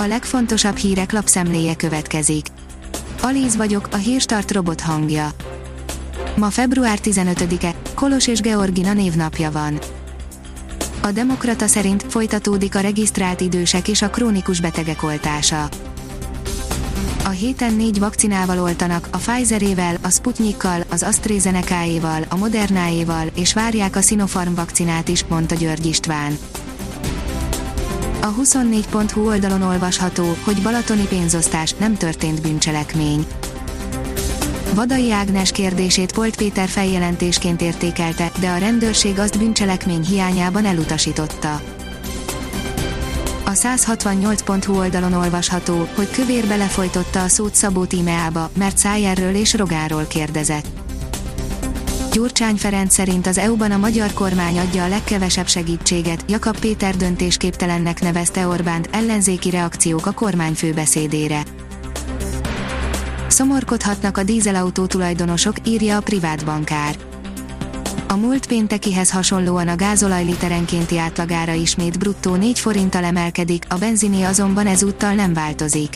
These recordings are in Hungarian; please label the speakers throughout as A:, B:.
A: A legfontosabb hírek lapszemléje következik. Alíz vagyok, a hírstart robot hangja. Ma február 15-e, Kolos és Georgina névnapja van. A Demokrata szerint folytatódik a regisztrált idősek és a krónikus betegek oltása. A héten négy vakcinával oltanak, a Pfizerével, a Sputnikkal, az AstraZeneca-éval, a Modernáéval, és várják a Sinopharm vakcinát is, mondta György István. A 24.hu oldalon olvasható, hogy balatoni pénzosztás nem történt bűncselekmény. Vadai Ágnes kérdését Polt Péter feljelentésként értékelte, de a rendőrség azt bűncselekmény hiányában elutasította. A 168.hu oldalon olvasható, hogy kövér belefolytotta a szót Szabó Tímeába, mert Szájerről és Rogáról kérdezett. Gyurcsány Ferenc szerint az EU-ban a magyar kormány adja a legkevesebb segítséget, Jakab Péter döntésképtelennek nevezte Orbánt, ellenzéki reakciók a kormány főbeszédére. Szomorkodhatnak a dízelautó tulajdonosok, írja a privát bankár. A múlt péntekihez hasonlóan a gázolaj literenkénti átlagára ismét bruttó 4 forinttal emelkedik, a benzini azonban ezúttal nem változik.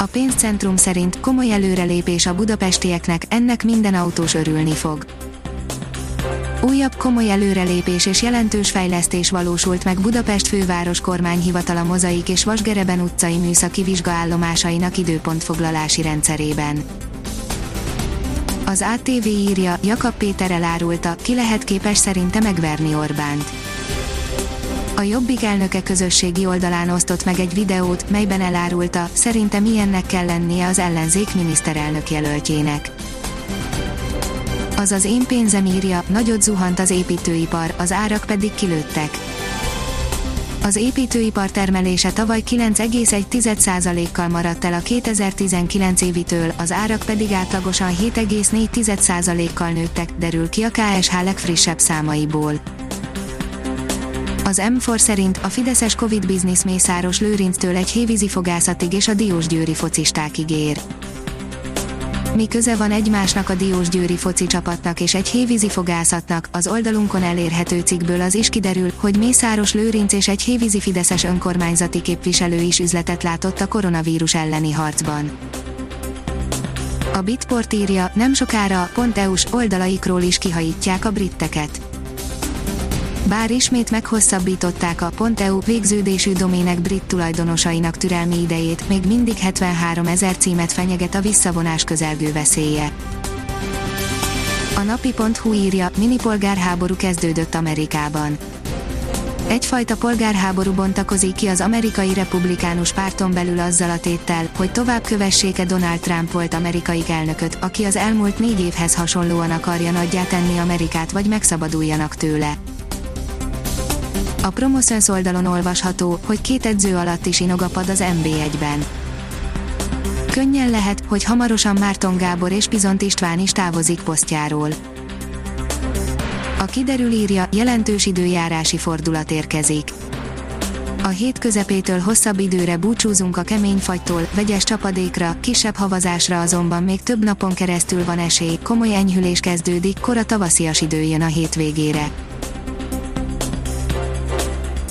A: A pénzcentrum szerint komoly előrelépés a budapestieknek, ennek minden autós örülni fog. Újabb komoly előrelépés és jelentős fejlesztés valósult meg Budapest főváros kormányhivatala mozaik és Vasgereben utcai műszaki vizsgaállomásainak időpontfoglalási rendszerében. Az ATV írja, Jakab Péter elárulta, ki lehet képes szerinte megverni Orbánt. A Jobbik elnöke közösségi oldalán osztott meg egy videót, melyben elárulta, szerinte milyennek kell lennie az ellenzék miniszterelnök jelöltjének. Az az én pénzem írja, nagyot zuhant az építőipar, az árak pedig kilőttek. Az építőipar termelése tavaly 9,1%-kal maradt el a 2019 évitől, az árak pedig átlagosan 7,4%-kal nőttek, derül ki a KSH legfrissebb számaiból. Az M4 szerint a Fideszes Covid Business Mészáros Lőrinctől egy hévízi fogászatig és a Diósgyőri focistákig ér. Mi köze van egymásnak a Diósgyőri foci csapatnak és egy hévízi fogászatnak, az oldalunkon elérhető cikkből az is kiderül, hogy Mészáros Lőrinc és egy hévízi Fideszes önkormányzati képviselő is üzletet látott a koronavírus elleni harcban. A Bitport írja, nem sokára, pont EU-s oldalaikról is kihajítják a britteket bár ismét meghosszabbították a .eu végződésű domének brit tulajdonosainak türelmi idejét, még mindig 73 ezer címet fenyeget a visszavonás közelgő veszélye. A napi.hu írja, mini polgárháború kezdődött Amerikában. Egyfajta polgárháború bontakozik ki az amerikai republikánus párton belül azzal a téttel, hogy tovább kövessék-e Donald Trump volt amerikai elnököt, aki az elmúlt négy évhez hasonlóan akarja nagyjá Amerikát vagy megszabaduljanak tőle. A Promoszöns oldalon olvasható, hogy két edző alatt is inogapad az NB1-ben. Könnyen lehet, hogy hamarosan Márton Gábor és Pizont István is távozik posztjáról. A kiderül írja, jelentős időjárási fordulat érkezik. A hét közepétől hosszabb időre búcsúzunk a kemény fagytól, vegyes csapadékra, kisebb havazásra azonban még több napon keresztül van esély, komoly enyhülés kezdődik, kora tavaszias idő jön a hétvégére.